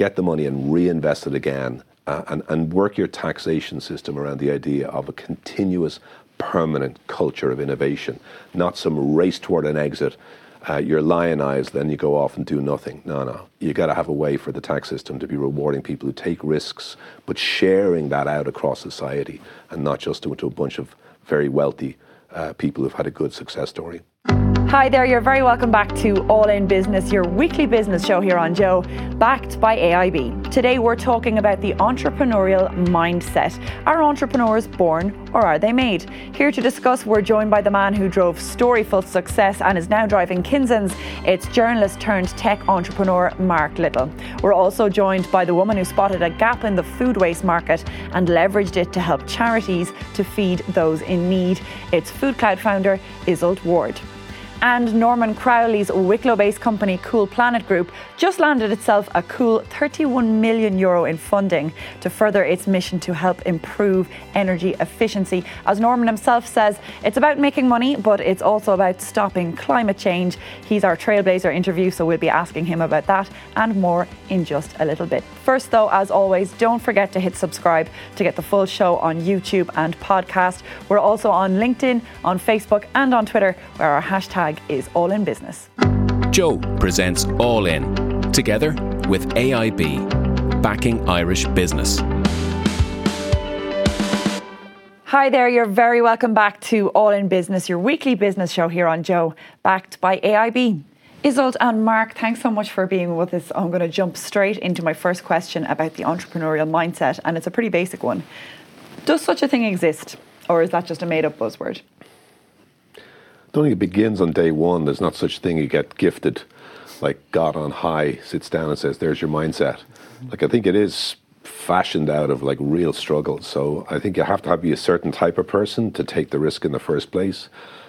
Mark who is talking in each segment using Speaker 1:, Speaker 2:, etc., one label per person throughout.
Speaker 1: get the money and reinvest it again, uh, and, and work your taxation system around the idea of a continuous, permanent culture of innovation, not some race toward an exit. Uh, you're lionized, then you go off and do nothing. No, no. you've got to have a way for the tax system to be rewarding people who take risks, but sharing that out across society and not just to, to a bunch of very wealthy uh, people who've had a good success story.
Speaker 2: Hi there, you're very welcome back to All In Business, your weekly business show here on Joe, backed by AIB. Today we're talking about the entrepreneurial mindset. Are entrepreneurs born or are they made? Here to discuss, we're joined by the man who drove Storyful success and is now driving Kinzen's. It's journalist turned tech entrepreneur Mark Little. We're also joined by the woman who spotted a gap in the food waste market and leveraged it to help charities to feed those in need. It's Food Cloud founder Iseult Ward. And Norman Crowley's Wicklow based company Cool Planet Group just landed itself a cool 31 million euro in funding to further its mission to help improve energy efficiency. As Norman himself says, it's about making money, but it's also about stopping climate change. He's our trailblazer interview, so we'll be asking him about that and more in just a little bit. First, though, as always, don't forget to hit subscribe to get the full show on YouTube and podcast. We're also on LinkedIn, on Facebook, and on Twitter, where our hashtag is All In Business.
Speaker 3: Joe presents All In together with AIB, backing Irish business.
Speaker 2: Hi there, you're very welcome back to All in Business, your weekly business show here on Joe, backed by AIB. Iseult and Mark, thanks so much for being with us. I'm going to jump straight into my first question about the entrepreneurial mindset, and it's a pretty basic one. Does such a thing exist, or is that just a made up buzzword?
Speaker 1: I don't think it begins on day one. There's not such thing you get gifted like God on high sits down and says, "There's your mindset." Like I think it is fashioned out of like real struggle. So I think you have to have be a certain type of person to take the risk in the first place.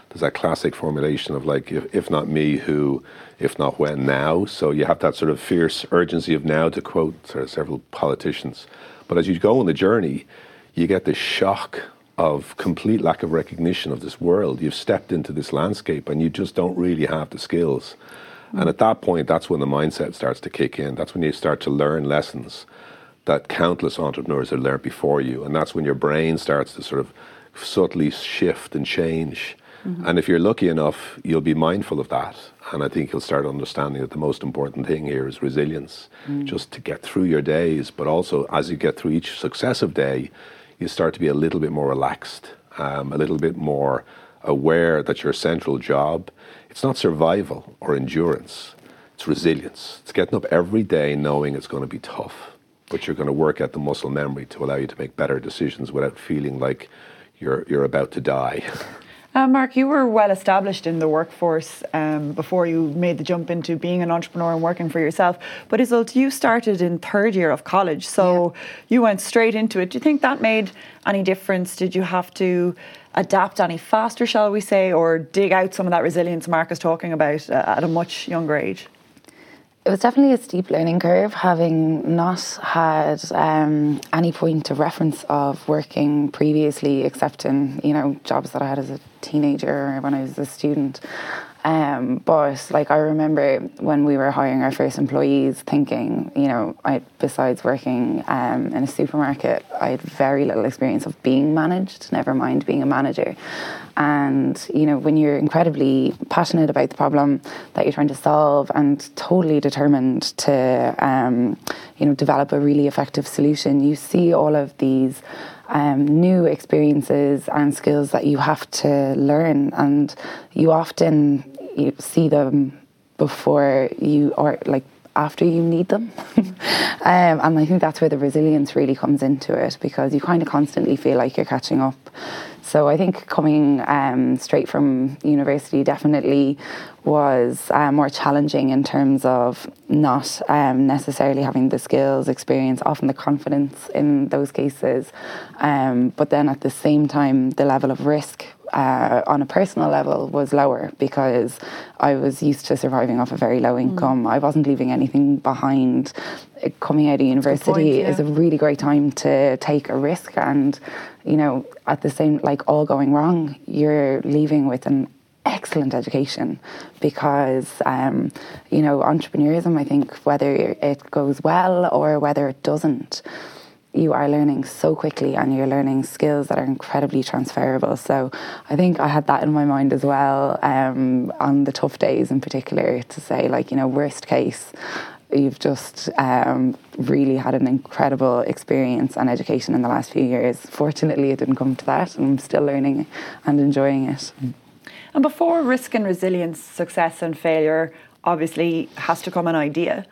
Speaker 1: There's that classic formulation of like, if, if not me, who? If not when, now. So you have that sort of fierce urgency of now, to quote sort of several politicians. But as you go on the journey, you get this shock of complete lack of recognition of this world. You've stepped into this landscape and you just don't really have the skills. And at that point, that's when the mindset starts to kick in. That's when you start to learn lessons that countless entrepreneurs have learned before you. And that's when your brain starts to sort of subtly shift and change. Mm-hmm. And if you're lucky enough, you'll be mindful of that. And I think you'll start understanding that the most important thing here is resilience, mm. just to get through your days. But also, as you get through each successive day, you start to be a little bit more relaxed, um, a little bit more aware that your central job it's not survival or endurance, it's resilience. It's getting up every day knowing it's going to be tough, but you're going to work at the muscle memory to allow you to make better decisions without feeling like you're, you're about to die.
Speaker 2: Uh, Mark, you were well established in the workforce um, before you made the jump into being an entrepreneur and working for yourself. But Iseult, you started in third year of college, so yeah. you went straight into it. Do you think that made any difference? Did you have to adapt any faster, shall we say, or dig out some of that resilience Mark is talking about uh, at a much younger age?
Speaker 4: It was definitely a steep learning curve, having not had um, any point of reference of working previously, except in you know jobs that I had as a teenager when I was a student. Um, but like I remember when we were hiring our first employees, thinking, you know, I besides working um, in a supermarket, I had very little experience of being managed. Never mind being a manager. And you know, when you're incredibly passionate about the problem that you're trying to solve and totally determined to, um, you know, develop a really effective solution, you see all of these um, new experiences and skills that you have to learn, and you often you see them before you are like after you need them. um, and I think that's where the resilience really comes into it because you kind of constantly feel like you're catching up. So I think coming um, straight from university definitely was uh, more challenging in terms of not um, necessarily having the skills, experience, often the confidence in those cases. Um, but then at the same time, the level of risk uh, on a personal level was lower because I was used to surviving off a very low mm. income. Mm. I wasn't leaving anything behind. Coming out of university point, yeah. is a really great time to take a risk, and you know, at the same like all going wrong, you're leaving with an excellent education because um, you know entrepreneurism i think whether it goes well or whether it doesn't you are learning so quickly and you're learning skills that are incredibly transferable so i think i had that in my mind as well um, on the tough days in particular to say like you know worst case you've just um, really had an incredible experience and education in the last few years. Fortunately, it didn't come to that, and I'm still learning and enjoying it.
Speaker 2: And before risk and resilience, success and failure, obviously has to come an idea.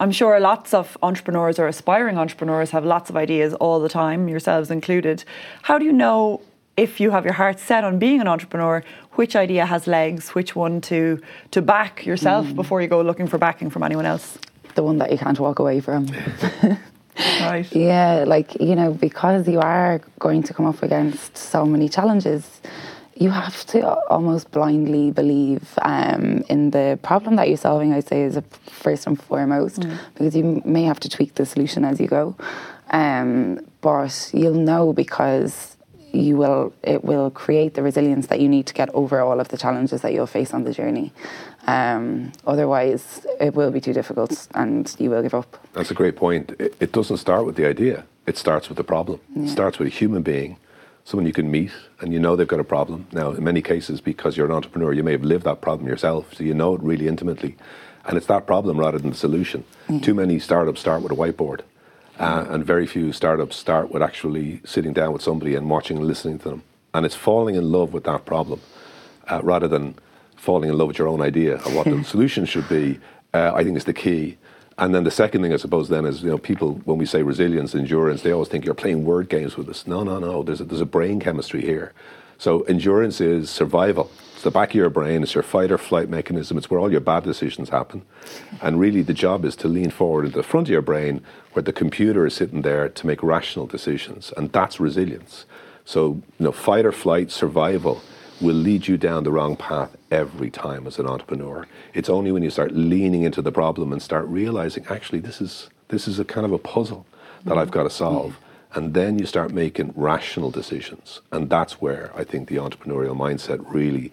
Speaker 2: I'm sure lots of entrepreneurs or aspiring entrepreneurs have lots of ideas all the time, yourselves included. How do you know if you have your heart set on being an entrepreneur, which idea has legs, which one to to back yourself mm. before you go looking for backing from anyone else?
Speaker 4: the one that you can't walk away from.
Speaker 2: right.
Speaker 4: Yeah, like, you know, because you are going to come up against so many challenges, you have to almost blindly believe um, in the problem that you're solving, I'd say, is a first and foremost, mm. because you may have to tweak the solution as you go. Um, but you'll know because you will it will create the resilience that you need to get over all of the challenges that you'll face on the journey. Um, otherwise, it will be too difficult and you will give up.
Speaker 1: That's a great point. It, it doesn't start with the idea, it starts with the problem. Yeah. It starts with a human being, someone you can meet, and you know they've got a problem. Now, in many cases, because you're an entrepreneur, you may have lived that problem yourself, so you know it really intimately. And it's that problem rather than the solution. Yeah. Too many startups start with a whiteboard. Uh, and very few startups start with actually sitting down with somebody and watching and listening to them. And it's falling in love with that problem uh, rather than falling in love with your own idea of what the solution should be, uh, I think is the key. And then the second thing, I suppose, then is you know people when we say resilience, endurance, they always think you're playing word games with us. No, no, no. There's a, there's a brain chemistry here. So endurance is survival. It's the back of your brain. It's your fight or flight mechanism. It's where all your bad decisions happen. And really, the job is to lean forward into the front of your brain, where the computer is sitting there to make rational decisions, and that's resilience. So you know, fight or flight, survival will lead you down the wrong path every time as an entrepreneur. It's only when you start leaning into the problem and start realizing actually this is this is a kind of a puzzle that I've got to solve. Mm-hmm. And then you start making rational decisions. And that's where I think the entrepreneurial mindset really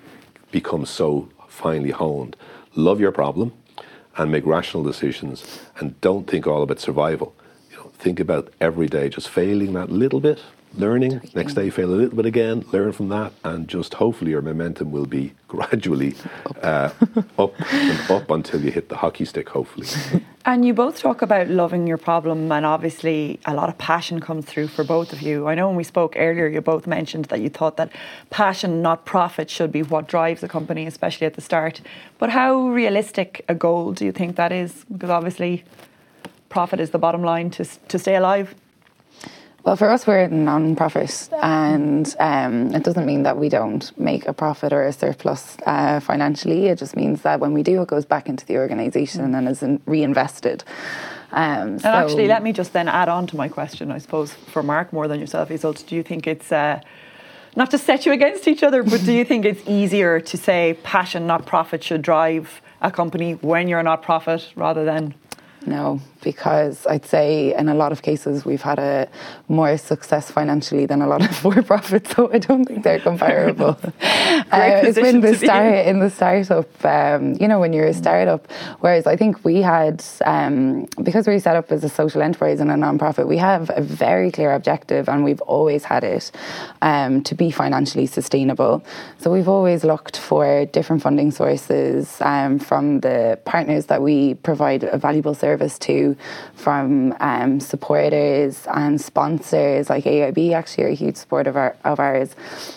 Speaker 1: becomes so finely honed. Love your problem and make rational decisions and don't think all about survival. You know, think about every day just failing that little bit learning. Next day, fail a little bit again, learn from that, and just hopefully your momentum will be gradually uh, up and up until you hit the hockey stick, hopefully.
Speaker 2: And you both talk about loving your problem, and obviously a lot of passion comes through for both of you. I know when we spoke earlier, you both mentioned that you thought that passion, not profit, should be what drives a company, especially at the start. But how realistic a goal do you think that is? Because obviously, profit is the bottom line to, to stay alive.
Speaker 4: Well, for us, we're a non-profit, and um, it doesn't mean that we don't make a profit or a surplus uh, financially. It just means that when we do, it goes back into the organisation and is reinvested.
Speaker 2: Um, and so actually, let me just then add on to my question, I suppose, for Mark more than yourself, Iseult, do you think it's uh, not to set you against each other, but do you think it's easier to say passion, not profit, should drive a company when you're a not profit rather than
Speaker 4: no, because I'd say in a lot of cases we've had a more success financially than a lot of for-profit, so I don't think they're comparable. uh, it's been the start in the startup, um, you know, when you're a startup. Whereas I think we had, um, because we're set up as a social enterprise and a non-profit, we have a very clear objective, and we've always had it um, to be financially sustainable. So we've always looked for different funding sources um, from the partners that we provide a valuable service service to from um, supporters and sponsors. Like AIB actually are a huge support of, our, of ours.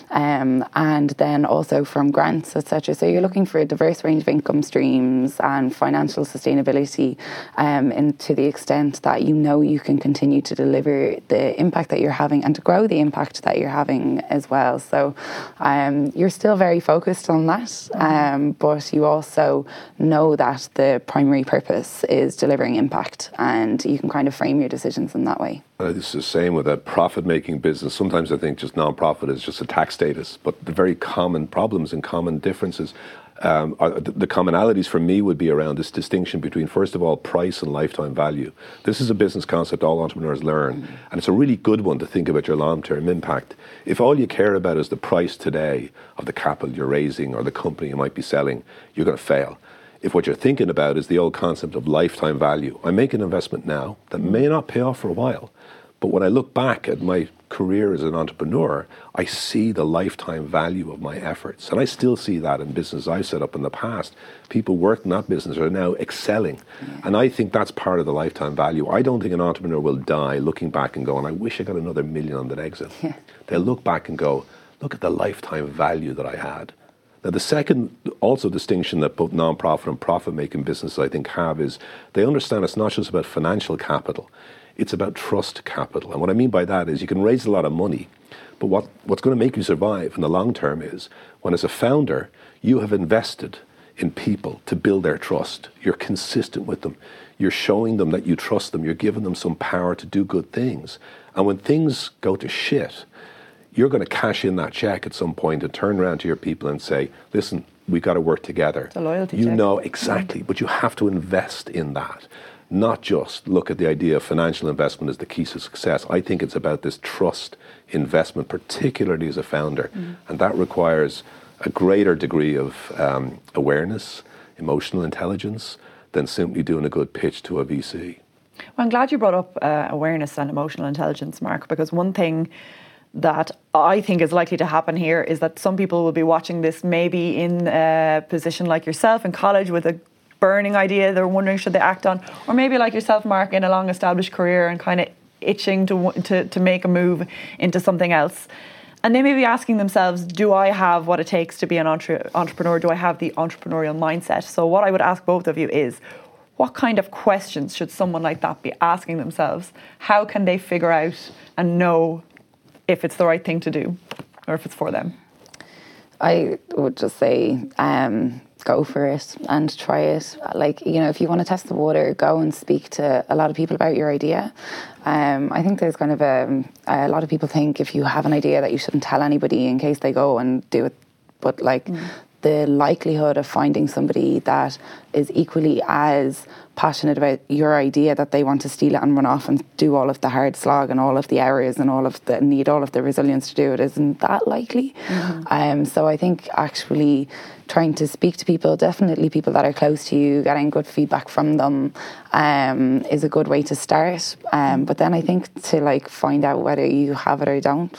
Speaker 4: Um, and then also from grants etc so you're looking for a diverse range of income streams and financial sustainability um, and to the extent that you know you can continue to deliver the impact that you're having and to grow the impact that you're having as well. So um, you're still very focused on that um, but you also know that the primary purpose is delivering impact, and you can kind of frame your decisions in that way.
Speaker 1: Uh, is the same with a profit-making business. Sometimes I think just non-profit is just a tax status, but the very common problems and common differences. um, are, the, commonalities for me would be around this distinction between, first of all, price and lifetime value. This is a business concept all entrepreneurs learn, and it's a really good one to think about your long term impact. If all you care about is the price today of the capital you're raising or the company you might be selling, you're going to fail. If what you're thinking about is the old concept of lifetime value, I make an investment now that may not pay off for a while. But when I look back at my career as an entrepreneur, I see the lifetime value of my efforts. And I still see that in business I've set up in the past. People worked in that business are now excelling. Yeah. And I think that's part of the lifetime value. I don't think an entrepreneur will die looking back and going, I wish I got another million on that exit. Yeah. They'll look back and go, look at the lifetime value that I had. Now, the second also distinction that both nonprofit and profit making businesses, I think, have is they understand it's not just about financial capital, it's about trust capital. And what I mean by that is you can raise a lot of money, but what, what's going to make you survive in the long term is when, as a founder, you have invested in people to build their trust. You're consistent with them. You're showing them that you trust them. You're giving them some power to do good things. And when things go to shit, you're going to cash in that check at some point and turn around to your people and say, listen, we've got to work together.
Speaker 2: The loyalty
Speaker 1: You
Speaker 2: check.
Speaker 1: know, exactly. But you have to invest in that. Not just look at the idea of financial investment as the key to success. I think it's about this trust investment, particularly as a founder. Mm. And that requires a greater degree of um, awareness, emotional intelligence, than simply doing a good pitch to a VC.
Speaker 2: Well, I'm glad you brought up uh, awareness and emotional intelligence, Mark, because one thing that I think is likely to happen here is that some people will be watching this maybe in a position like yourself in college with a burning idea they're wondering should they act on, or maybe like yourself, Mark, in a long established career and kind of itching to, to, to make a move into something else. And they may be asking themselves, do I have what it takes to be an entre- entrepreneur? Do I have the entrepreneurial mindset? So, what I would ask both of you is, what kind of questions should someone like that be asking themselves? How can they figure out and know if it's the right thing to do or if it's for them?
Speaker 4: I would just say um, go for it and try it. Like, you know, if you want to test the water, go and speak to a lot of people about your idea. Um, I think there's kind of a, a lot of people think if you have an idea that you shouldn't tell anybody in case they go and do it. But like, mm. the likelihood of finding somebody that is equally as passionate about your idea that they want to steal it and run off and do all of the hard slog and all of the hours and all of the need all of the resilience to do it isn't that likely. Mm-hmm. Um, so I think actually trying to speak to people, definitely people that are close to you, getting good feedback from them um, is a good way to start. Um, but then I think to like find out whether you have it or don't,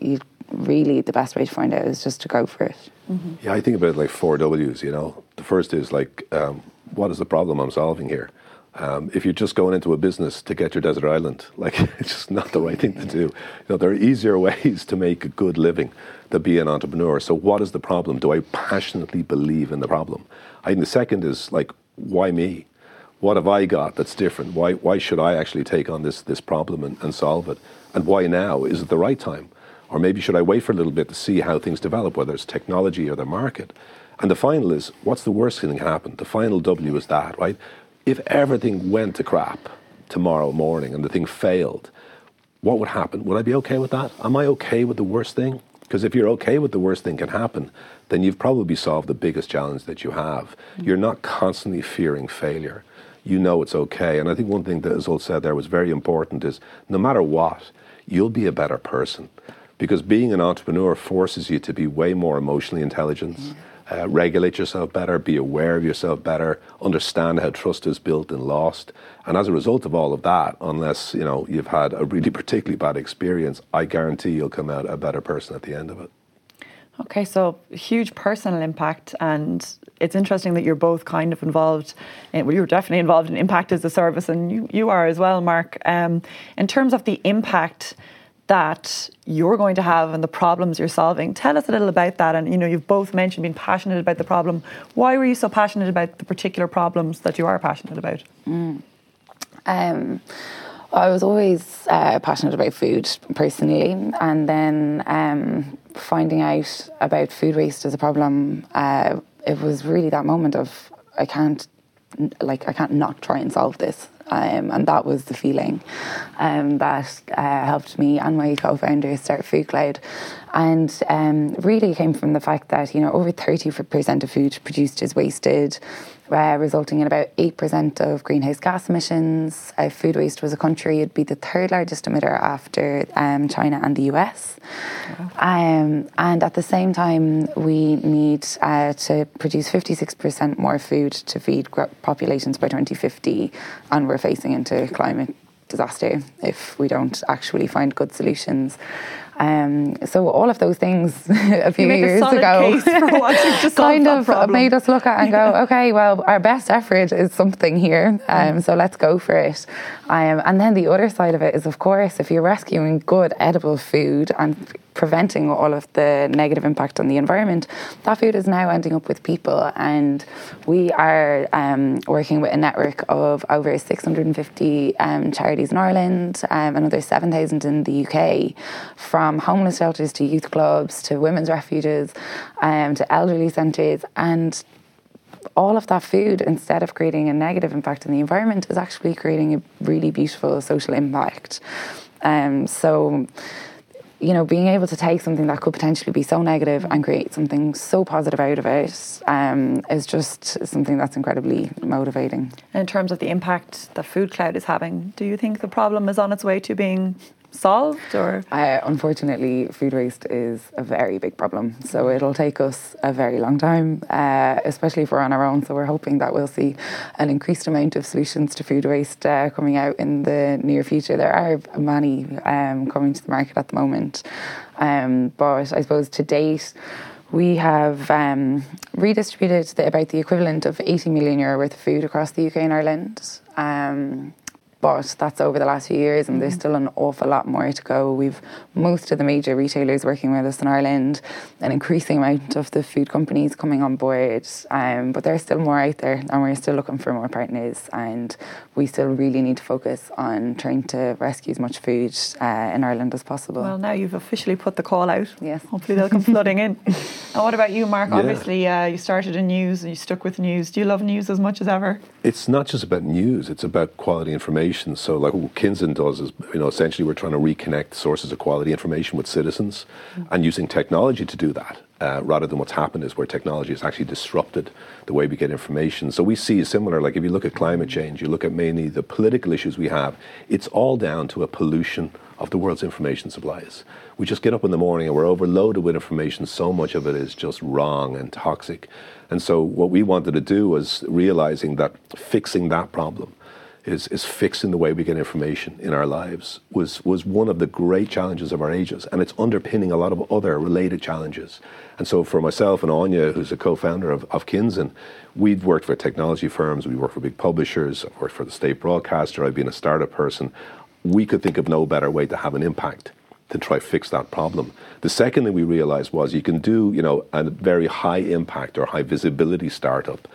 Speaker 4: you really the best way to find out is just to go for it.
Speaker 1: Mm-hmm. Yeah, I think about like four W's. You know, the first is like um, what is the problem I'm solving here? Um, if you're just going into a business to get your desert island, like it's just not the right thing to do. You know, there are easier ways to make a good living than be an entrepreneur. So, what is the problem? Do I passionately believe in the problem? I think the second is like, why me? What have I got that's different? Why why should I actually take on this this problem and, and solve it? And why now? Is it the right time? Or maybe should I wait for a little bit to see how things develop, whether it's technology or the market? And the final is what's the worst thing that can happen? The final W is that, right? If everything went to crap tomorrow morning and the thing failed, what would happen? Would I be okay with that? Am I okay with the worst thing? Because if you're okay with the worst thing can happen, then you've probably solved the biggest challenge that you have. Mm-hmm. You're not constantly fearing failure. You know it's okay. And I think one thing that Iseult said there was very important is no matter what, you'll be a better person. Because being an entrepreneur forces you to be way more emotionally intelligent. Mm-hmm uh, regulate yourself better, be aware of yourself better, understand how trust is built and lost. And as a result of all of that, unless you know you've had a really particularly bad experience, I guarantee you'll come out a better person at the end of it.
Speaker 2: Okay, so huge personal impact, and it's interesting that you're both kind of involved. In, well, you're definitely involved in impact as a service, and you, you are as well, Mark. Um, in terms of the impact that you're going to have and the problems you're solving. Tell us a little about that. And you know, you've both mentioned being passionate about the problem. Why were you so passionate about the particular problems that you are passionate about? Mm.
Speaker 4: Um, I was always uh, passionate about food personally, and then um, finding out about food waste as a problem, uh, it was really that moment of I can't, like, I can't not try and solve this. Um, and that was the feeling um, that uh, helped me and my co-founder start Food Cloud. And um, really came from the fact that, you know, over 30% of food produced is wasted uh, resulting in about 8% of greenhouse gas emissions. If food waste was a country, it'd be the third largest emitter after um, China and the US. Wow. Um, and at the same time, we need uh, to produce 56% more food to feed populations by 2050, and we're facing into climate disaster if we don't actually find good solutions. Um, so all of those things a few years ago kind of
Speaker 2: problem.
Speaker 4: made us look at and go, okay, well, our best effort is something here, um, so let's go for it. Um, and then the other side of it is, of course, if you're rescuing good edible food and preventing all of the negative impact on the environment, that food is now ending up with people. And we are um, working with a network of over 650 um, charities in Ireland, um, another 7,000 in the UK, from homeless shelters to youth clubs to women's refuges um, to elderly centres. And all of that food, instead of creating a negative impact on the environment, is actually creating a really beautiful social impact. Um, so you know, being able to take something that could potentially be so negative and create something so positive out of it um, is just something that's incredibly motivating.
Speaker 2: In terms of the impact that Food Cloud is having, do you think the problem is on its way to being solved or?
Speaker 4: Uh, unfortunately food waste is a very big problem. So it'll take us a very long time uh, especially if we're on our own. So we're hoping that we'll see an increased amount of solutions to food waste uh, coming out in the near future. There are many um, coming to the market at the moment. Um, but I suppose to date we have um, redistributed the, about the equivalent of 80 million euro worth of food across the UK and Ireland. Um, but that's over the last few years, and there's mm-hmm. still an awful lot more to go. We've most of the major retailers working with us in Ireland, an increasing amount of the food companies coming on board, um, but there's still more out there, and we're still looking for more partners. And we still really need to focus on trying to rescue as much food uh, in Ireland as possible.
Speaker 2: Well, now you've officially put the call out.
Speaker 4: Yes.
Speaker 2: Hopefully they'll come flooding in. And what about you, Mark? Yeah. Obviously, uh, you started in news and you stuck with news. Do you love news as much as ever?
Speaker 1: It's not just about news; it's about quality information. So, like what Kinzen does is, you know, essentially we're trying to reconnect sources of quality information with citizens, mm-hmm. and using technology to do that. Uh, rather than what's happened is where technology has actually disrupted the way we get information. So we see similar, like if you look at climate change, you look at mainly the political issues we have, it's all down to a pollution of the world's information supplies. We just get up in the morning and we're overloaded with information. So much of it is just wrong and toxic. And so what we wanted to do was realizing that fixing that problem is, is fixing the way we get information in our lives was, was one of the great challenges of our ages. And it's underpinning a lot of other related challenges. And so for myself and Anya, who's a co-founder of, of Kinzen, we've worked for technology firms, we worked for big publishers, I've worked for the state broadcaster, I've been a startup person. We could think of no better way to have an impact to try fix that problem. The second thing we realized was you can do, you know, a very high impact or high visibility startup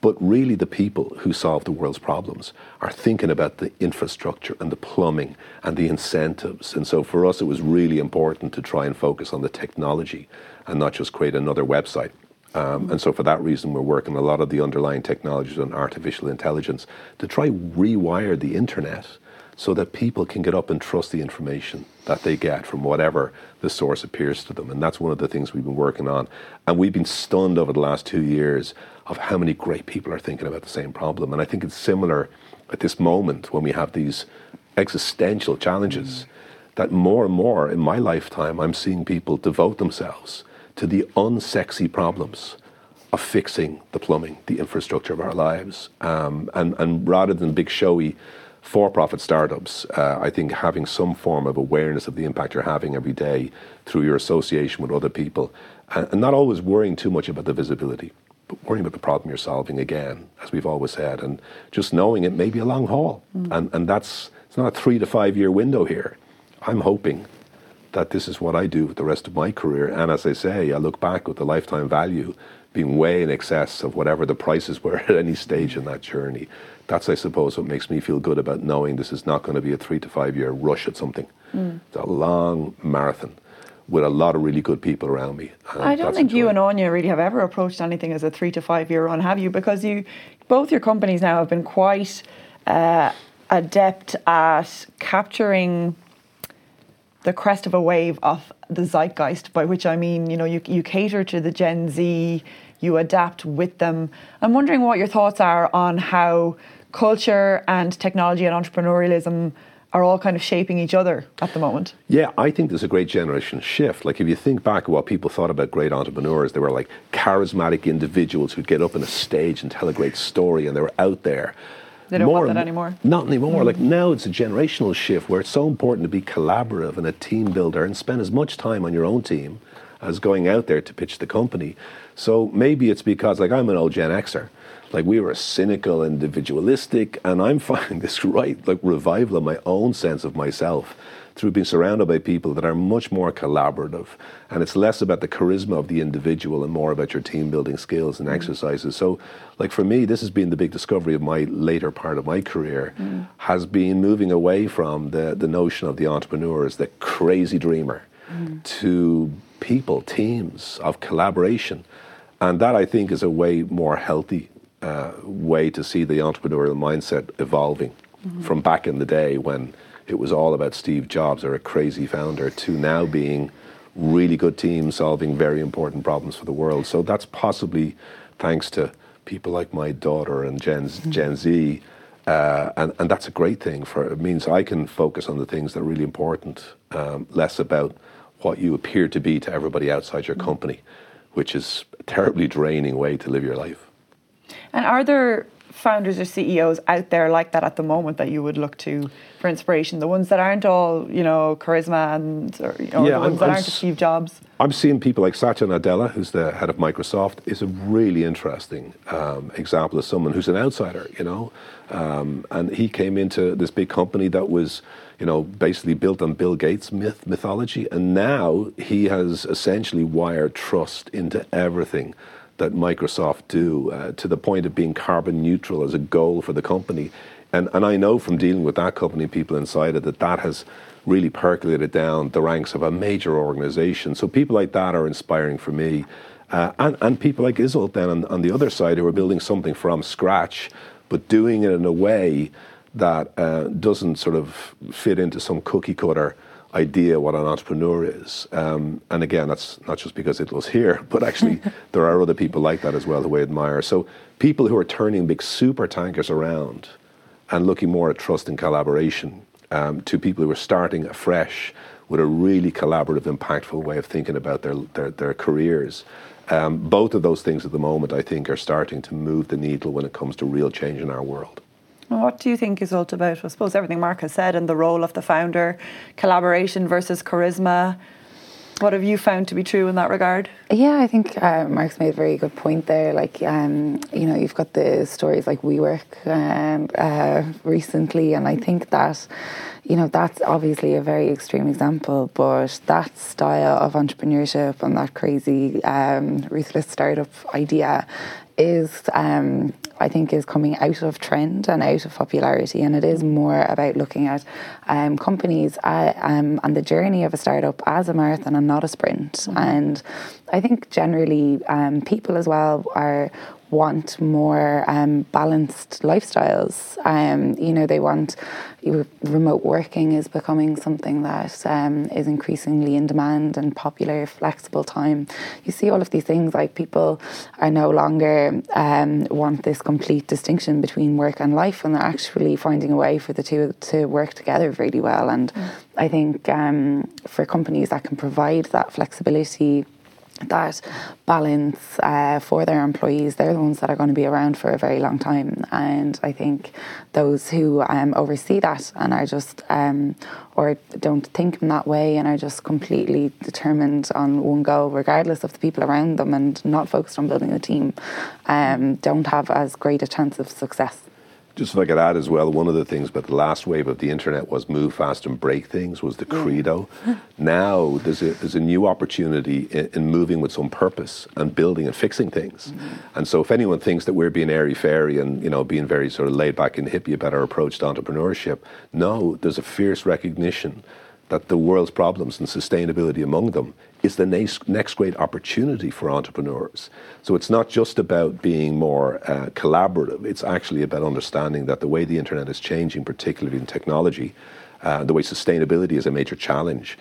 Speaker 1: but really, the people who solve the world's problems are thinking about the infrastructure and the plumbing and the incentives. And so, for us, it was really important to try and focus on the technology and not just create another website. Um, and so, for that reason, we're working a lot of the underlying technologies on artificial intelligence to try rewire the internet so that people can get up and trust the information that they get from whatever the source appears to them. And that's one of the things we've been working on. And we've been stunned over the last two years of how many great people are thinking about the same problem. And I think it's similar at this moment when we have these existential challenges mm. that more and more in my lifetime, I'm seeing people devote themselves to the unsexy problems of fixing the plumbing, the infrastructure of our lives. Um, and, and rather than big showy for-profit startups, uh, I think having some form of awareness of the impact you're having every day through your association with other people, and, and not always worrying too much about the visibility, but worrying about the problem you're solving again, as we've always said, and just knowing it may be a long haul, mm. and and that's it's not a three to five year window here. I'm hoping that this is what I do with the rest of my career, and as I say, I look back with the lifetime value being way in excess of whatever the prices were at any stage in that journey that's, I suppose, what makes me feel good about knowing this is not going to be a three to five year rush at something. Mm. It's a long marathon with a lot of really good people around me.
Speaker 2: I don't think you and Anya really have ever approached anything as a three to five year run, have you? Because you, both your companies now have been quite uh, adept at capturing the crest of a wave of the zeitgeist, by which I mean, you know, you, you cater to the Gen Z, you adapt with them. I'm wondering what your thoughts are on how culture and technology and entrepreneurialism are all kind of shaping each other at the moment.
Speaker 1: Yeah, I think there's a great generation shift. Like if you think back what people thought about great entrepreneurs, they were like charismatic individuals who'd get up on a stage and tell a great story and they were out there.
Speaker 2: They don't more, want that anymore.
Speaker 1: Not anymore. Mm. Like now it's a generational shift where it's so important to be collaborative and a team builder and spend as much time on your own team as going out there to pitch the company. So maybe it's because like I'm an old Gen Xer like we were cynical, individualistic, and I'm finding this right like revival of my own sense of myself through being surrounded by people that are much more collaborative. And it's less about the charisma of the individual and more about your team building skills and mm. exercises. So, like for me, this has been the big discovery of my later part of my career, mm. has been moving away from the, the notion of the entrepreneur as the crazy dreamer mm. to people, teams of collaboration. And that I think is a way more healthy uh, way to see the entrepreneurial mindset evolving mm-hmm. from back in the day when it was all about Steve Jobs or a crazy founder to now being really good teams solving very important problems for the world. So that's possibly thanks to people like my daughter and Gen, mm-hmm. Gen Z. Uh, and, and that's a great thing for it means I can focus on the things that are really important, um, less about what you appear to be to everybody outside your mm-hmm. company, which is a terribly draining way to live your life.
Speaker 2: And are there founders or CEOs out there like that at the moment that you would look to for inspiration? The ones that aren't all, you know, charisma and or, you know, yeah, the ones I'm, that aren't I'm, Steve Jobs.
Speaker 1: I'm seeing people like Satya Nadella, who's the head of Microsoft, is a really interesting um, example of someone who's an outsider, you know, um, and he came into this big company that was. You know, basically built on Bill Gates' myth mythology, and now he has essentially wired trust into everything that Microsoft do uh, to the point of being carbon neutral as a goal for the company. And, and I know from dealing with that company, people inside it, that that has really percolated down the ranks of a major organization. So people like that are inspiring for me. Uh, and, and people like Iseult then on, on the other side who are building something from scratch, but doing it in a way that uh, doesn't sort of fit into some cookie cutter idea what an entrepreneur is. Um, and again, that's not just because it was here, but actually there are other people like that as well who I admire. So people who are turning big super tankers around and looking more at trust and collaboration um, to people who are starting afresh with a really collaborative, impactful way of thinking about their, their, their careers. Um, both of those things at the moment, I think, are starting to move the needle when it comes to real change in our world.
Speaker 2: What do you think Iseult about? I suppose everything Mark has said and the role of the founder, collaboration versus charisma. What have you found to be true in that regard?
Speaker 4: Yeah, I think uh, Mark's made a very good point there. Like, um, you know, you've got the stories like WeWork um, uh, recently, and I think that, you know, that's obviously a very extreme example, but that style of entrepreneurship and that crazy, um, ruthless startup idea is um, I think is coming out of trend and out of popularity, and it is more about looking at um, companies uh, um, and the journey of a startup as a marathon and not a sprint. Mm-hmm. And I think generally um, people as well are want more um, balanced lifestyles. Um, you know, they want remote working is becoming something that um, is increasingly in demand and popular, flexible time. You see all of these things like people are no longer um, want this complete distinction between work and life, and they're actually finding a way for the two to work together really well. And mm. I think um, for companies that can provide that flexibility that balance uh, for their employees, they're the ones that are going to be around for a very long time. And I think those who um, oversee that and are just, um, or don't think in that way and are just completely determined on one goal, regardless of the people around them and not focused on building a team, um, don't have as great a chance of success.
Speaker 1: Just if I could add as well, one of the things about the last wave of the internet was move fast and break things was the credo. now there's a there's a new opportunity in, in, moving with some purpose and building and fixing things. Mm-hmm. And so if anyone thinks that we're being airy fairy and you know being very sort of laid back and hippie about our approach to entrepreneurship, no, there's a fierce recognition that the world's problems and sustainability among them is the next, next great opportunity for entrepreneurs. So it's not just about being more uh, collaborative, it's actually about understanding that the way the internet is changing, particularly in technology, uh, the way sustainability is a major challenge,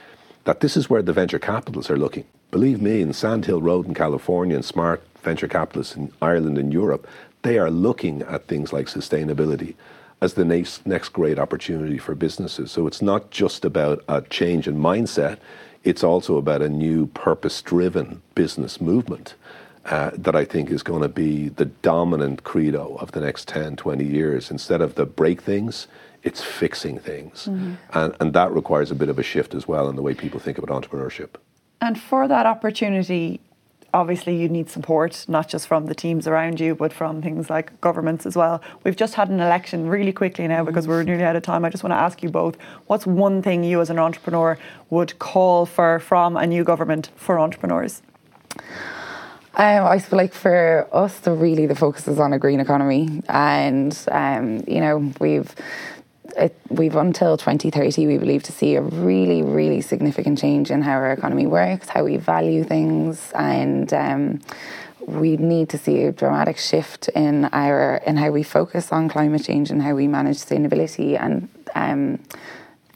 Speaker 1: that this is where the venture capitalists are looking. Believe me, in Sand Hill Road in California and smart venture capitalists in Ireland and Europe, they are looking at things like sustainability as the next, next great opportunity for businesses. So it's not just about a change in mindset, it's also about a new purpose driven business movement. Uh, that I think is going to be the dominant credo of the next 10, 20 years. Instead of the break things, it's fixing things. Mm-hmm. And, and that requires a bit of a shift as well in the way people think about entrepreneurship.
Speaker 2: And for that opportunity, obviously you need support, not just from the teams around you, but from things like governments as well. We've just had an election really quickly now because we're nearly out of time. I just want to ask you both what's one thing you as an entrepreneur would call for from a new government for entrepreneurs?
Speaker 4: Um, I feel like for us, the really the focus is on a green economy, and um, you know we've it, we've until 2030, we believe, to see a really, really significant change in how our economy works, how we value things, and um, we need to see a dramatic shift in our in how we focus on climate change and how we manage sustainability and. Um,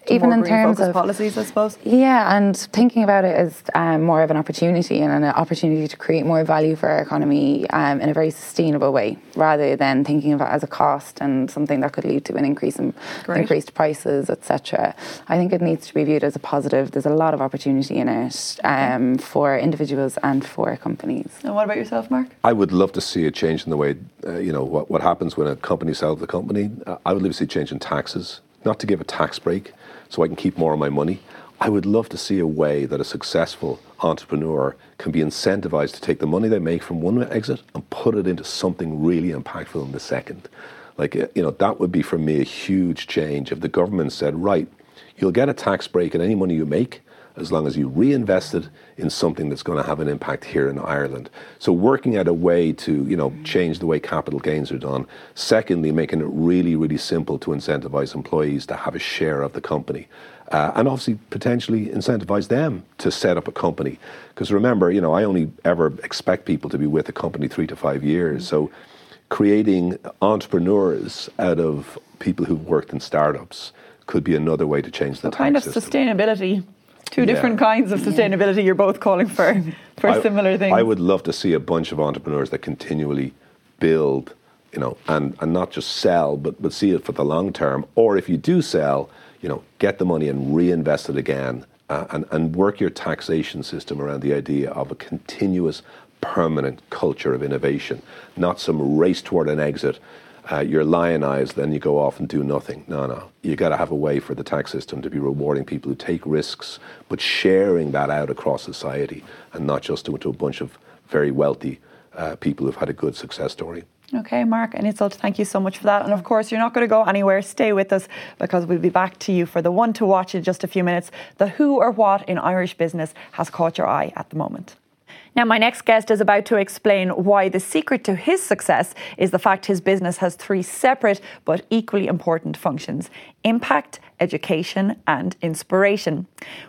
Speaker 4: even in terms of
Speaker 2: policies, I suppose.
Speaker 4: Yeah, and thinking about it as um, more of an opportunity and an opportunity to create more value for our economy um, in a very sustainable way, rather than thinking of it as a cost and something that could lead to an increase in Great. increased prices, etc. I think it needs to be viewed as a positive. There's a lot of opportunity in it um, for individuals and for companies.
Speaker 2: And what about yourself, Mark?
Speaker 1: I would love to see a change in the way, uh, you know, what, what happens when a company sells the company. Uh, I would love to see a change in taxes, not to give a tax break so I can keep more of my money. I would love to see a way that a successful entrepreneur can be incentivized to take the money they make from one exit and put it into something really impactful in the second. Like, uh, you know, that would be for me a huge change if the government said, right, you'll get a tax break on any money you make as long as you reinvest it in something that's going to have an impact here in Ireland. So working at a way to, you know, change the way capital gains are done. Secondly, making it really, really simple to incentivize employees to have a share of the company. Uh, and obviously potentially incentivize them to set up a company. Because remember, you know, I only ever expect people to be with a company three to five years. So creating entrepreneurs out of people who've worked in startups could be another way to change the
Speaker 2: kind of
Speaker 1: system.
Speaker 2: sustainability two different yeah. kinds of sustainability yeah. you're both calling for for I, similar things.
Speaker 1: I would love to see a bunch of entrepreneurs that continually build, you know, and, and not just sell, but, but see it for the long term. Or if you do sell, you know, get the money and reinvest it again uh, and, and work your taxation system around the idea of a continuous permanent culture of innovation, not some race toward an exit uh, you're lionized, then you go off and do nothing. No, no. You got to have a way for the tax system to be rewarding people who take risks, but sharing that out across society and not just to, to a bunch of very wealthy uh, people who've had a good success story.
Speaker 2: Okay, Mark and Iseult, thank you so much for that. And of course, you're not going to go anywhere. Stay with us because we'll be back to you for the one to watch in just a few minutes. The who or what in Irish business has caught your eye at the moment. Now, my next guest is about to explain why the secret to his success is the fact his business has three separate but equally important functions impact, education, and inspiration.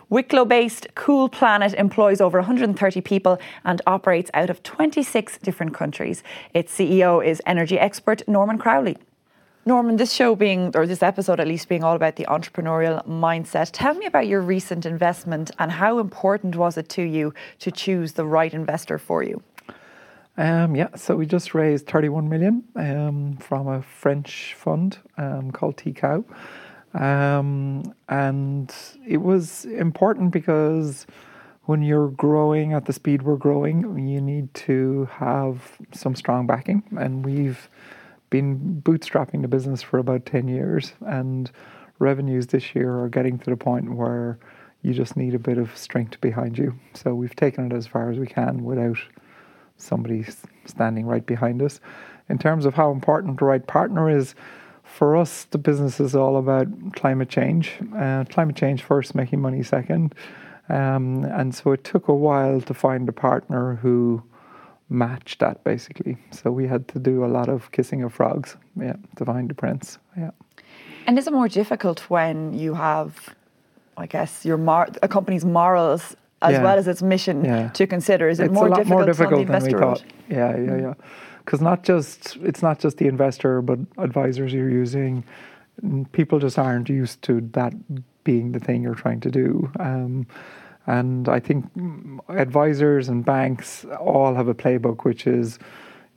Speaker 2: Wicklow based Cool Planet employs over 130 people and operates out of 26 different countries. Its CEO is energy expert Norman Crowley. Norman, this show being, or this episode at least, being all about the entrepreneurial mindset, tell me about your recent investment and how important was it to you to choose the right investor for you?
Speaker 5: Um, yeah, so we just raised 31 million um, from a French fund um, called Tikehau. Um, and it was important because when you're growing at the speed we're growing, you need to have some strong backing. And we've been bootstrapping the business for about 10 years, and revenues this year are getting to the point where you just need a bit of strength behind you. So we've taken it as far as we can without somebody standing right behind us. In terms of how important the right partner is, for us, the business is all about climate change. Uh, climate change first, making money second. Um, and so it took a while to find a partner who match that basically. So we had to do a lot of kissing of frogs, yeah, to find the prince. Yeah.
Speaker 2: And is it more difficult when you have, I guess, your mar- a company's morals as yeah. well as its mission yeah. to consider? Is it
Speaker 5: it's
Speaker 2: more, difficult
Speaker 5: more difficult
Speaker 2: than we
Speaker 5: thought? Yeah, yeah, yeah. Because not just it's not just the investor, but advisors you're using. People just aren't used to that being the thing you're trying to do. Um, And I think advisors and banks all have a playbook, which is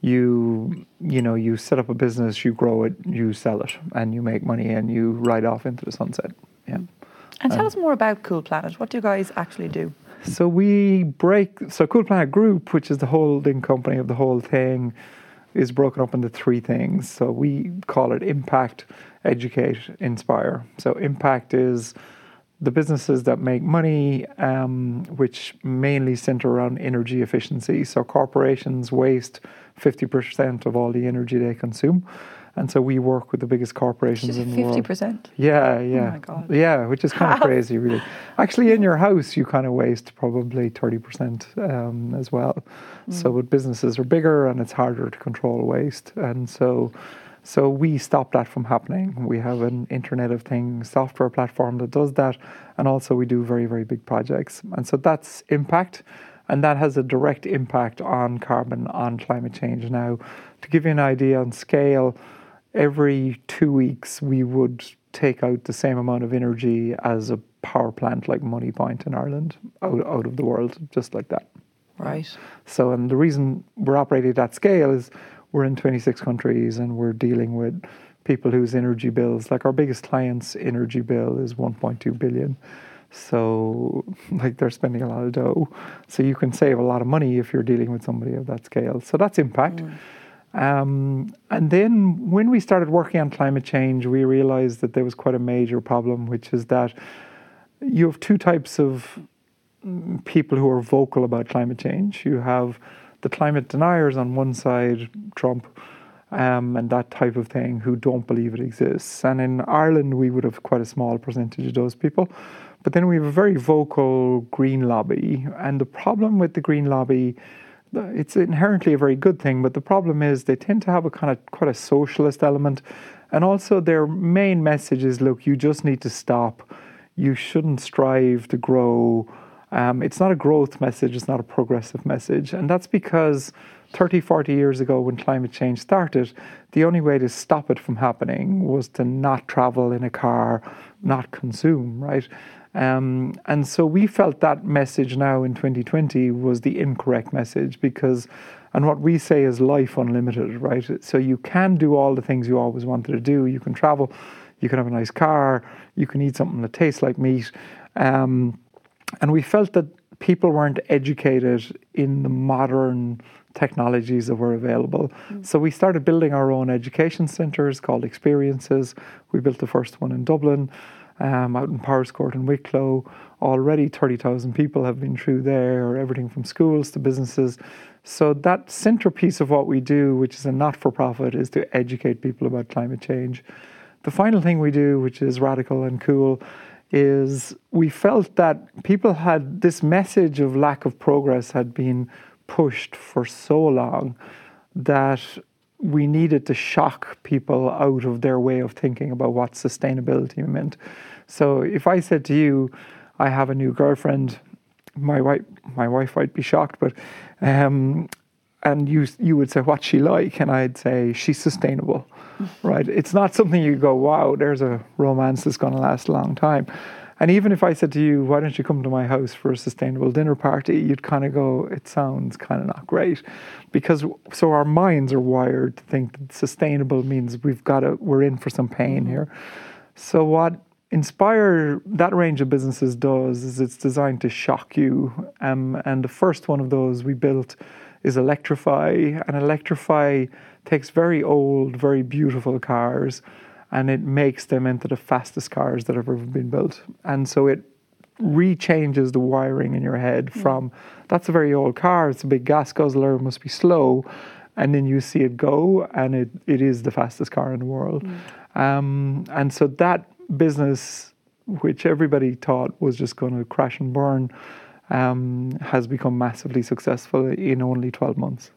Speaker 5: you you know you set up a business, you grow it, you sell it, and you make money, and you ride off into the sunset. Yeah.
Speaker 2: And tell um, us more about Cool Planet. What do you guys actually do?
Speaker 5: So we break. So Cool Planet Group, which is the holding company of the whole thing, is broken up into three things. So we call it impact, educate, inspire. So impact is the businesses that make money, um, which mainly center around energy efficiency. So corporations waste 50% of all the energy they consume. And so we work with the biggest corporations in the world.
Speaker 2: 50%?
Speaker 5: Yeah, yeah.
Speaker 2: Oh my God.
Speaker 5: Yeah, which is kind of crazy, really. Actually, in your house, you kind of waste probably 30% um, as well. So,
Speaker 2: Mm.
Speaker 5: but businesses are bigger and it's harder to control waste. And so, so we stop that from happening. We have an Internet of Things software platform that does that. And also, we do very, very big projects. And so that's impact. And that has a direct impact on carbon, on climate change. Now, to give you an idea on scale, every two weeks we would take out the same amount of energy as a power plant like Moneypoint in Ireland out, out of the world, just like that.
Speaker 2: Right.
Speaker 5: So, and the reason we're operating at that scale is we're in 26 countries and we're dealing with people whose energy bills, like our biggest client's energy bill is 1.2 billion. So, like they're spending a lot of dough. So, you can save a lot of money if you're dealing with somebody of that scale. So, that's impact. Um, and then when we started working on climate change, we realized that there was quite a major problem, which is that you have two types of mm, people who are vocal about climate change. You have the climate deniers on one side, Trump, um, and that type of thing, who don't believe it exists. And in Ireland, we would have quite a small percentage of those people. But then we have a very vocal green lobby. And the problem with the green lobby, it's inherently a very good thing, but the problem is they tend to have a kind of quite a socialist element. And also, their main message is look, you just need to stop. You shouldn't strive to grow. Um, it's not a growth message, it's not a progressive message. And that's because 30, 40 years ago, when climate change started, the only way to stop it from happening was to not travel in a car, not consume, right? Um, and so we felt that message now in 2020 was the incorrect message because, and what we say is life unlimited, right? So you can do all the things you always wanted to do. You can travel, you can have a nice car, you can eat something that tastes like meat. Um, and we felt that people weren't educated in the modern technologies that were available. So we started building our own education centres called Experiences. We built the first one in Dublin, um, out in Powerscourt in Wicklow. Already 30,000 people have been through there, everything from schools to businesses. So that centerpiece of what we do, which is a not-for-profit, is to educate people about climate change. The final thing we do, which is radical and cool, is we felt that people had this message of lack of progress had been pushed for so long that we needed to shock people out of their way of thinking about what sustainability meant. So if I said to you, I have a new girlfriend, my wife, my wife might be shocked, but um, and you you would say what's she like, and I'd say she's sustainable, right? It's not something you go, wow, there's a romance that's going to last a long time. And even if I said to you, why don't you come to my house for a sustainable dinner party, you'd kind of go, it sounds kind of not great, because so our minds are wired to think that sustainable means we've got to we're in for some pain here. So what Inspire that range of businesses does is it's designed to shock you. Um, and the first one of those we built is Electrify. And Electrify takes very old, very beautiful cars and it makes them into the fastest cars that have ever been built. And so it rechanges the wiring in your head from that's a very old car, it's a big gas guzzler, it must be slow. And then you see it go, and it, it is the fastest car in the world. Um, and so that business, which everybody thought was just going to crash and burn, um, has become massively successful in only 12 months.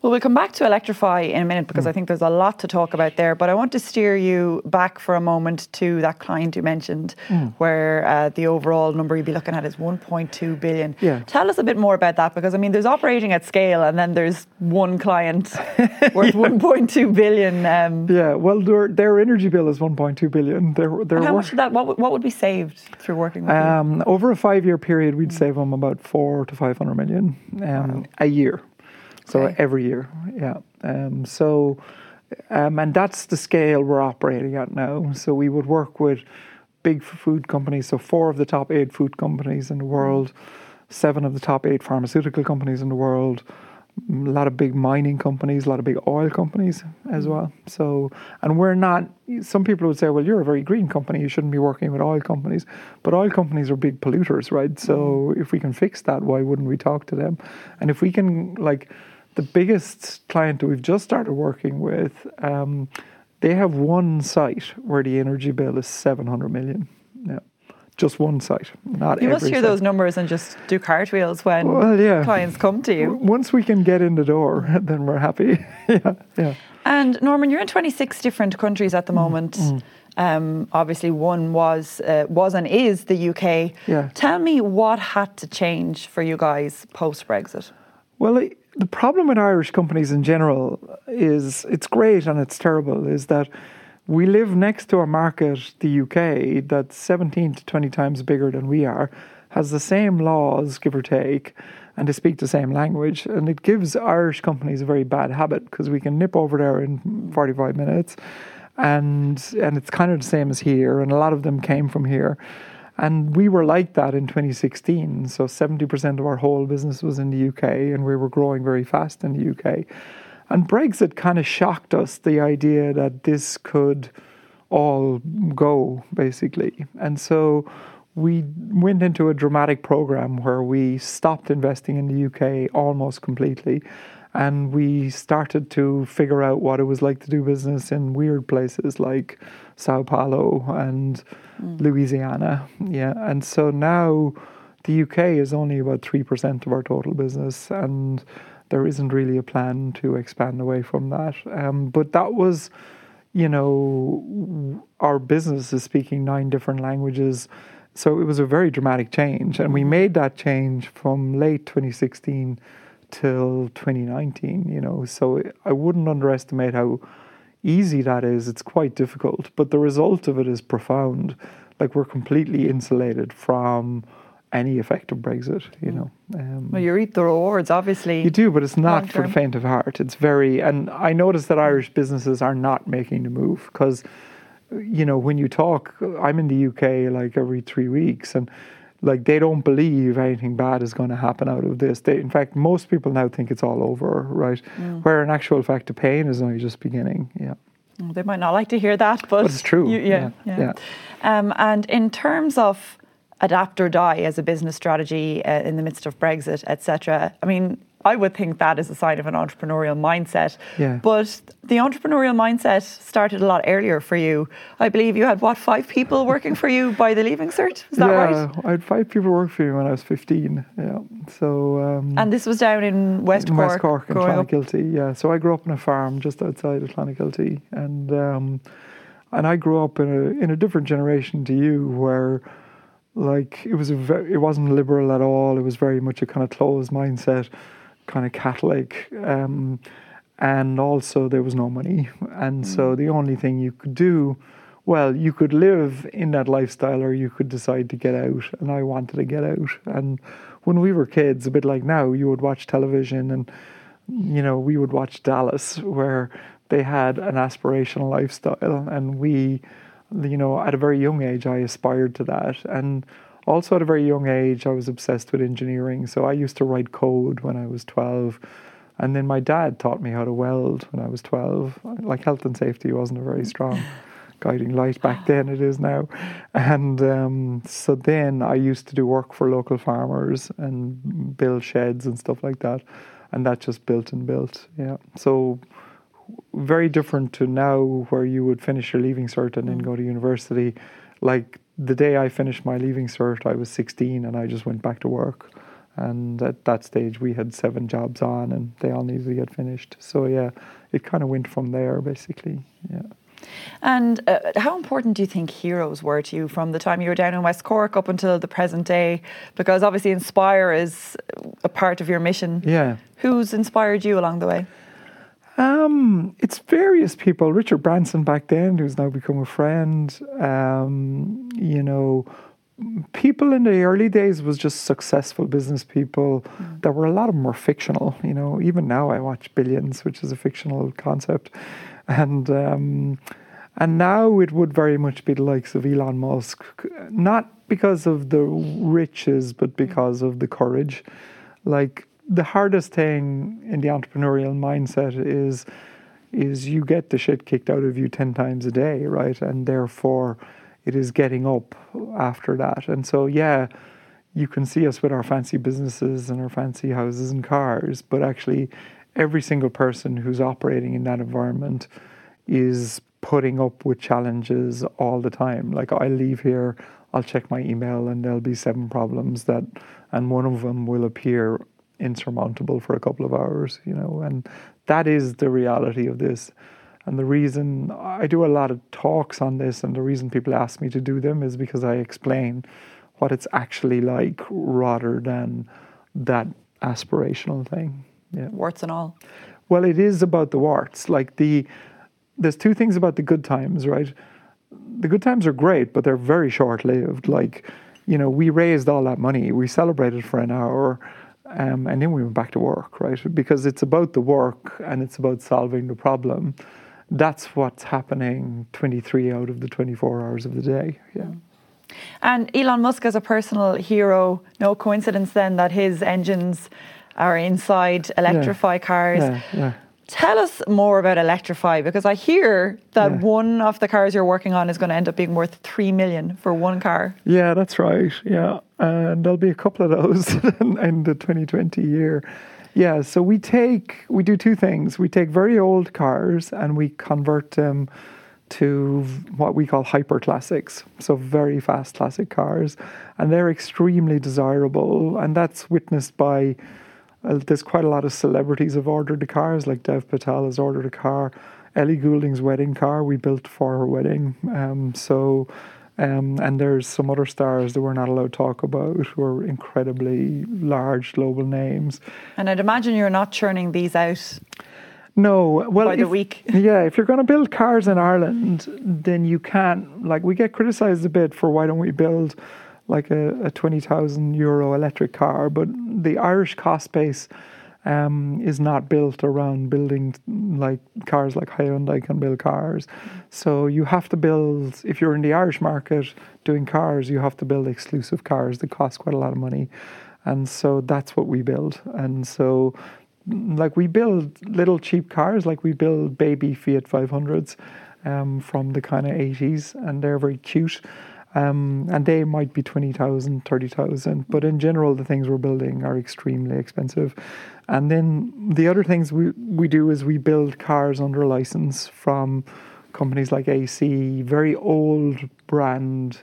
Speaker 2: Well, we'll come back to electrify in a minute because I think there's a lot to talk about there. But I want to steer you back for a moment to that client you mentioned, where uh, the overall number you'd be looking at is 1.2 billion.
Speaker 5: Yeah.
Speaker 2: Tell us a bit more about that because I mean, there's operating at scale, and then there's one client worth 1.2 billion. Um,
Speaker 5: Yeah, well, their, their energy bill is 1.2 billion. They're, they're
Speaker 2: and how
Speaker 5: worth-
Speaker 2: much of that? What, would- what would be saved through working with you?
Speaker 5: Um, over a five-year period, we'd save them about four to five hundred million um, a year. So every year, yeah. Um, so, um, and that's the scale we're operating at now. So we would work with big food companies. So four of the top eight food companies in the world, seven of the top eight pharmaceutical companies in the world. A lot of big mining companies, a lot of big oil companies as well. So, and we're not. Some people would say, "Well, you're a very green company. You shouldn't be working with oil companies." But oil companies are big polluters, right? So, if we can fix that, why wouldn't we talk to them? And if we can, like, the biggest client that we've just started working with, um, they have one site where the energy bill is seven hundred million. Yeah, just one site, not
Speaker 2: you must hear
Speaker 5: site.
Speaker 2: those numbers and just do cartwheels when
Speaker 5: Well, yeah.
Speaker 2: clients come to you.
Speaker 5: Once we can get in the door, then we're happy. yeah, yeah.
Speaker 2: And Norman, you're in 26 different countries
Speaker 5: Mm,
Speaker 2: at the moment. Um, obviously, one was uh, was and is the UK.
Speaker 5: Yeah.
Speaker 2: Tell me what had to change for you guys post Brexit.
Speaker 5: Well, it, the problem with Irish companies in general is it's great and it's terrible. Is that we live next to a market, the UK, that's 17 to 20 times bigger than we are, has the same laws, give or take, and they speak the same language. And it gives Irish companies a very bad habit because we can nip over there in 45 minutes. And, and it's kind of the same as here, and a lot of them came from here. And we were like that in 2016. So 70% of our whole business was in the UK, and we were growing very fast in the UK. And Brexit kind of shocked us the idea that this could all go, basically. And so we went into a dramatic program where we stopped investing in the UK almost completely. And we started to figure out what it was like to do business in weird places like Sao Paulo and Louisiana. Yeah. And so now the UK is only about 3% of our total business. And there isn't really a plan to expand away from that. Um, but that was, you know, our business is speaking nine different languages. So it was a very dramatic change. And we made that change from late 2016 till 2019, you know. So I wouldn't underestimate how easy that is. It's quite difficult, but the result of it is profound. Like we're completely insulated from any effect of Brexit, you know. Um,
Speaker 2: Well, you reap the rewards, obviously.
Speaker 5: you do, but it's not for the faint of heart. It's very, and I notice that Irish businesses are not making the move because, you know, when you talk, I'm in the UK like every three weeks, and like they don't believe anything bad is going to happen out of this. They, in fact, most people now think it's all over, right?
Speaker 2: Mm.
Speaker 5: Where in actual fact, the pain is only just beginning. Yeah.
Speaker 2: They might not like to hear that, but,
Speaker 5: But it's true,
Speaker 2: you- yeah,
Speaker 5: yeah,
Speaker 2: yeah. Um, and in terms of adapt or die as a business strategy uh, in the midst of Brexit, etc. I mean, I would think that is a sign of an entrepreneurial mindset.
Speaker 5: Yeah.
Speaker 2: But the entrepreneurial mindset started a lot earlier for you. I believe you had what five people working for you by the leaving cert. Is that
Speaker 5: yeah,
Speaker 2: right?
Speaker 5: I had five people work for me when I was 15. Yeah. So, um,
Speaker 2: And this was down in West
Speaker 5: in
Speaker 2: Cork.
Speaker 5: West Cork
Speaker 2: up.
Speaker 5: Clonakilty. Yeah, so I grew up on a farm just outside of Clonakilty, and um, and I grew up in a in a different generation to you, where like it was a very, it wasn't liberal at all. It was very much a kind of closed mindset, kind of Catholic, um, and also there was no money, and so the only thing you could do. Well, you could live in that lifestyle or you could decide to get out. And I wanted to get out. And when we were kids, a bit like now, you would watch television and, you know, we would watch Dallas where they had an aspirational lifestyle. And we, you know, at a very young age, I aspired to that. And also at a very young age, I was obsessed with engineering. So I used to write code when I was 12. And then my dad taught me how to weld when I was 12. Like health and safety wasn't a very strong guiding light back then it is now and um, so then i used to do work for local farmers and build sheds and stuff like that and that just built and built yeah so very different to now where you would finish your leaving cert and then go to university like the day i finished my leaving cert i was 16 and i just went back to work And at that stage, we had seven jobs on, and they all needed to get finished. So yeah, it kind of went from there, basically. Yeah.
Speaker 2: And uh, how important do you think heroes were to you from the time you were down in West Cork up until the present day? Because obviously, Inspire is a part of your mission.
Speaker 5: Yeah.
Speaker 2: Who's inspired you along the way?
Speaker 5: Um, it's various people. Richard Branson back then, who's now become a friend. Um, you know, people in the early days was just successful business people. Mm. There were a lot of them were fictional. You know, even now I watch Billions, which is a fictional concept, and um, and now it would very much be the likes of Elon Musk, not because of the riches, but because of the courage. Like the hardest thing in the entrepreneurial mindset is is you get the shit kicked out of you 10 times a day right? And therefore it is getting up after that. And so yeah you can see us with our fancy businesses and our fancy houses and cars but actually every single person who's operating in that environment is putting up with challenges all the time. Like i leave here i'll check my email and there'll be seven problems that and one of them will appear insurmountable for a couple of hours, you know, and that is the reality of this. And the reason I do a lot of talks on this, and the reason people ask me to do them is because I explain what it's actually like rather than that aspirational thing.
Speaker 2: Yeah. Warts and all.
Speaker 5: Well, it is about the warts. Like the, there's two things about the good times, right? The good times are great, but they're very short lived. Like, you know, we raised all that money, we celebrated for an hour um, and then we went back to work, right? Because it's about the work and it's about solving the problem. That's what's happening 23 out of the 24 hours of the day. Yeah.
Speaker 2: And Elon Musk as a personal hero, no coincidence then that his engines are inside electrify
Speaker 5: yeah.
Speaker 2: cars.
Speaker 5: Yeah, yeah.
Speaker 2: Tell us more about Electrify because I hear that yeah. one of the cars you're working on is going to end up being worth three million for one car.
Speaker 5: Yeah, that's right. Yeah, and there'll be a couple of those in the 2020 year. Yeah, so we take we do two things. We take very old cars and we convert them to what we call hyper classics, so very fast classic cars, and they're extremely desirable, and that's witnessed by uh, there's quite a lot of celebrities have ordered the cars, like Dev Patel has ordered a car. Ellie Goulding's wedding car we built for her wedding. Um, so, um, and there's some other stars that we're not allowed to talk about who are incredibly large global names.
Speaker 2: And I'd imagine you're not churning these out.
Speaker 5: No, well,
Speaker 2: by the
Speaker 5: if,
Speaker 2: week.
Speaker 5: Yeah, if you're going to build cars in Ireland, then you can't. Like, we get criticised a bit for why don't we build like a, a 20,000 euro electric car, but the Irish cost base um, is not built around building like cars like Hyundai can build cars. So you have to build, if you're in the Irish market doing cars, you have to build exclusive cars that cost quite a lot of money. And so that's what we build. And so, like, we build little cheap cars, like we build baby Fiat 500s um, from the kind of 80s, and they're very cute. Um, and they might be 20,000, 30,000, but in general, the things we're building are extremely expensive. And then the other things we, we do is we build cars under license from companies like AC, very old brand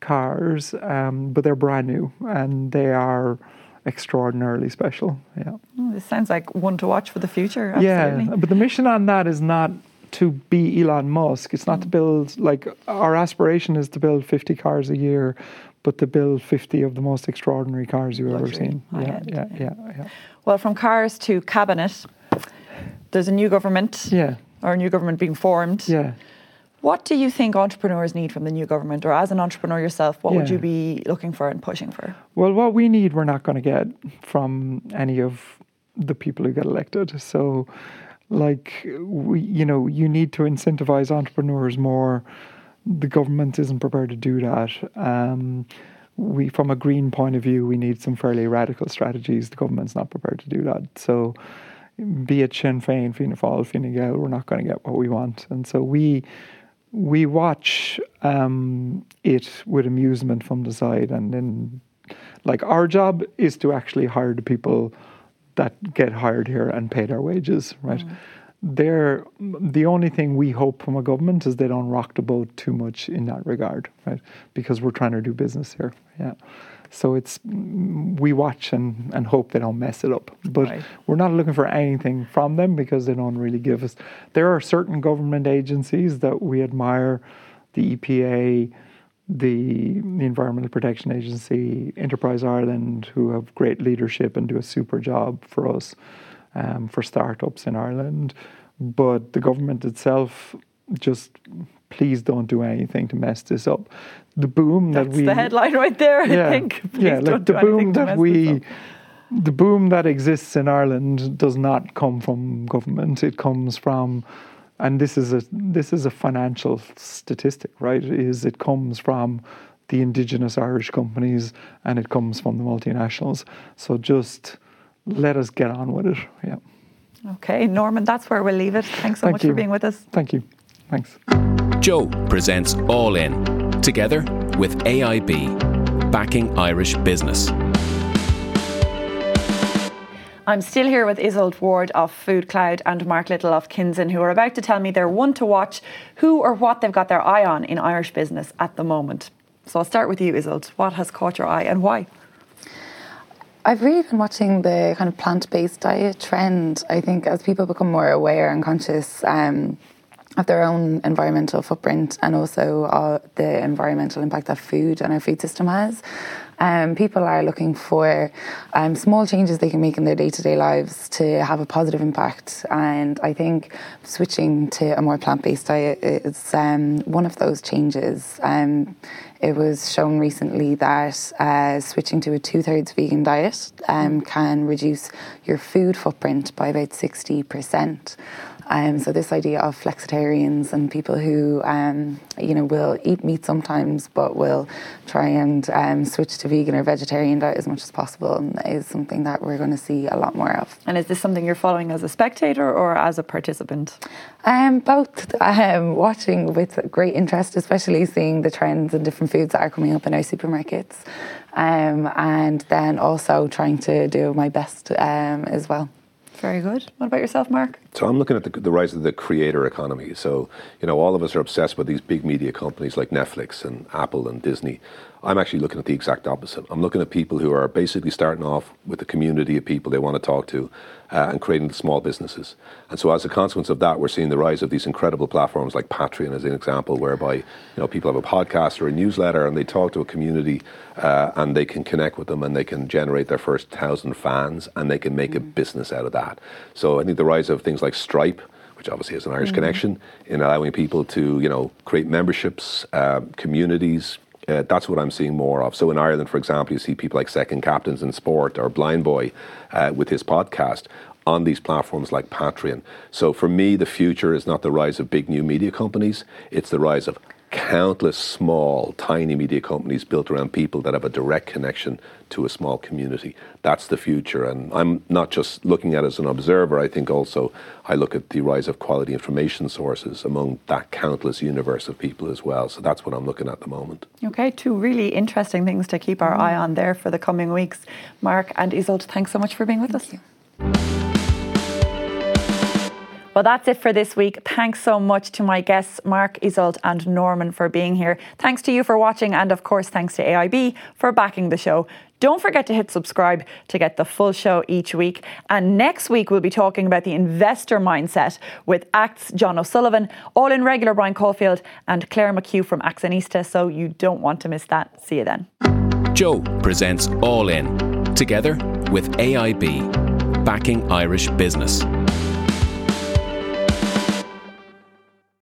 Speaker 5: cars, um, but they're brand new and they are extraordinarily special. Yeah.
Speaker 2: Oh, this sounds like one to watch for the future. Absolutely.
Speaker 5: Yeah, but the mission on that is not to be Elon Musk. It's not to mm. build like our aspiration is to build 50 cars a year, but to build 50 of the most extraordinary cars you've ever seen. Yeah, yeah, yeah, yeah.
Speaker 2: Well, from cars to cabinet, there's a new government.
Speaker 5: Yeah.
Speaker 2: Or a new government being formed.
Speaker 5: Yeah.
Speaker 2: What do you think entrepreneurs need from the new government, or as an entrepreneur yourself, what yeah. would you be looking for and pushing for?
Speaker 5: Well, what we need, we're not going to get from any of the people who get elected. So, like we, you know, you need to incentivize entrepreneurs more. The government isn't prepared to do that. Um, we, from a green point of view, we need some fairly radical strategies. The government's not prepared to do that. So, be it Sinn Féin, Fianna Fáil, Fine Gael, we're not going to get what we want. And so we we watch um, it with amusement from the side, and then like our job is to actually hire the people that get hired here and paid our wages, right? Mm. they're the only thing we hope from a government is they don't rock the boat too much in that regard, right? Because we're trying to do business here. Yeah. So it's we watch and, and hope they don't mess it up. But
Speaker 2: Right.
Speaker 5: we're not looking for anything from them because they don't really give us. There are certain government agencies that we admire, the EPA, the, the Environmental Protection Agency, Enterprise Ireland, who have great leadership and do a super job for us, um, for startups in Ireland. But the government itself, just please don't do anything to mess this up. The boom that
Speaker 2: That's
Speaker 5: we
Speaker 2: the headline right there, I think. Please
Speaker 5: yeah, like the boom that we, the boom that exists in Ireland does not come from government. It comes from, and this is a this is a financial statistic, right? Is it comes from the indigenous Irish companies and it comes from the multinationals. So just let us get on with it. Yeah.
Speaker 2: Okay, Norman, that's where we'll leave it. Thanks so
Speaker 5: Thank
Speaker 2: much
Speaker 5: you.
Speaker 2: for being with us.
Speaker 5: Thank you. Thanks.
Speaker 3: Joe presents All In, together with AIB, backing Irish business.
Speaker 2: I'm still here with Iseult Ward of Foodcloud and Mark Little of Kinzen, who are about to tell me their one to watch, who or what they've got their eye on in Irish business at the moment. So I'll start with you, Iseult. What has caught your eye and why?
Speaker 4: I've really been watching the kind of plant based diet trend. I think as people become more aware and conscious um, of their own environmental footprint and also uh, the environmental impact that food and our food system has, um, people are looking for um, small changes they can make in their day to day lives to have a positive impact. And I think switching to a more plant based diet is um, one of those changes. Um, it was shown recently that uh, switching to a two thirds vegan diet um, can reduce your food footprint by about 60%. Um, so this idea of flexitarians and people who, um, you know, will eat meat sometimes, but will try and um, switch to vegan or vegetarian diet as much as possible is something that we're going to see a lot more of.
Speaker 2: And is this something you're following as a spectator or as a participant?
Speaker 4: Um, both um, watching with great interest, especially seeing the trends and different foods that are coming up in our supermarkets, um, and then also trying to do my best um, as well.
Speaker 2: Very good. What about yourself, Mark?
Speaker 1: So I'm looking at the, the rise of the creator economy. So, you know, all of us are obsessed with these big media companies like Netflix and Apple and Disney. I'm actually looking at the exact opposite. I'm looking at people who are basically starting off with a community of people they want to talk to uh, and creating small businesses. And so, as a consequence of that, we're seeing the rise of these incredible platforms like Patreon, as an example, whereby you know people have a podcast or a newsletter and they talk to a community uh, and they can connect with them and they can generate their first thousand fans and they can make a business out of that. So, I think the rise of things like Stripe which obviously has an Irish connection, in allowing people to, you know, create memberships, um, communities. Uh, that's what I'm seeing more of. So in Ireland, for example, you see people like Second Captains in Sport or Blind Boy uh, with his podcast on these platforms like Patreon. So for me, the future is not the rise of big new media companies; it's the rise of countless small, tiny media companies built around people that have a direct connection to a small community. That's the future. And I'm not just looking at it as an observer, I think also I look at the rise of quality information sources among that countless universe of people as well. So that's what I'm looking at at the moment.
Speaker 2: Okay, two really interesting things to keep our mm-hmm. eye on there for the coming weeks. Mark and Iseult, thanks so much for being with us.
Speaker 4: you.
Speaker 2: Well, that's it for this week. Thanks so much to my guests, Mark, Iseult and Norman, for being here. Thanks to you for watching, and of course, thanks to AIB for backing the show. Don't forget to hit subscribe to get the full show each week. And next week, we'll be talking about the investor mindset with ACT's John O'Sullivan, all in regular Brian Caulfield, and Claire McHugh from Axonista. So you don't want to miss that. See you then.
Speaker 3: Joe presents All In, together with AIB, backing Irish business.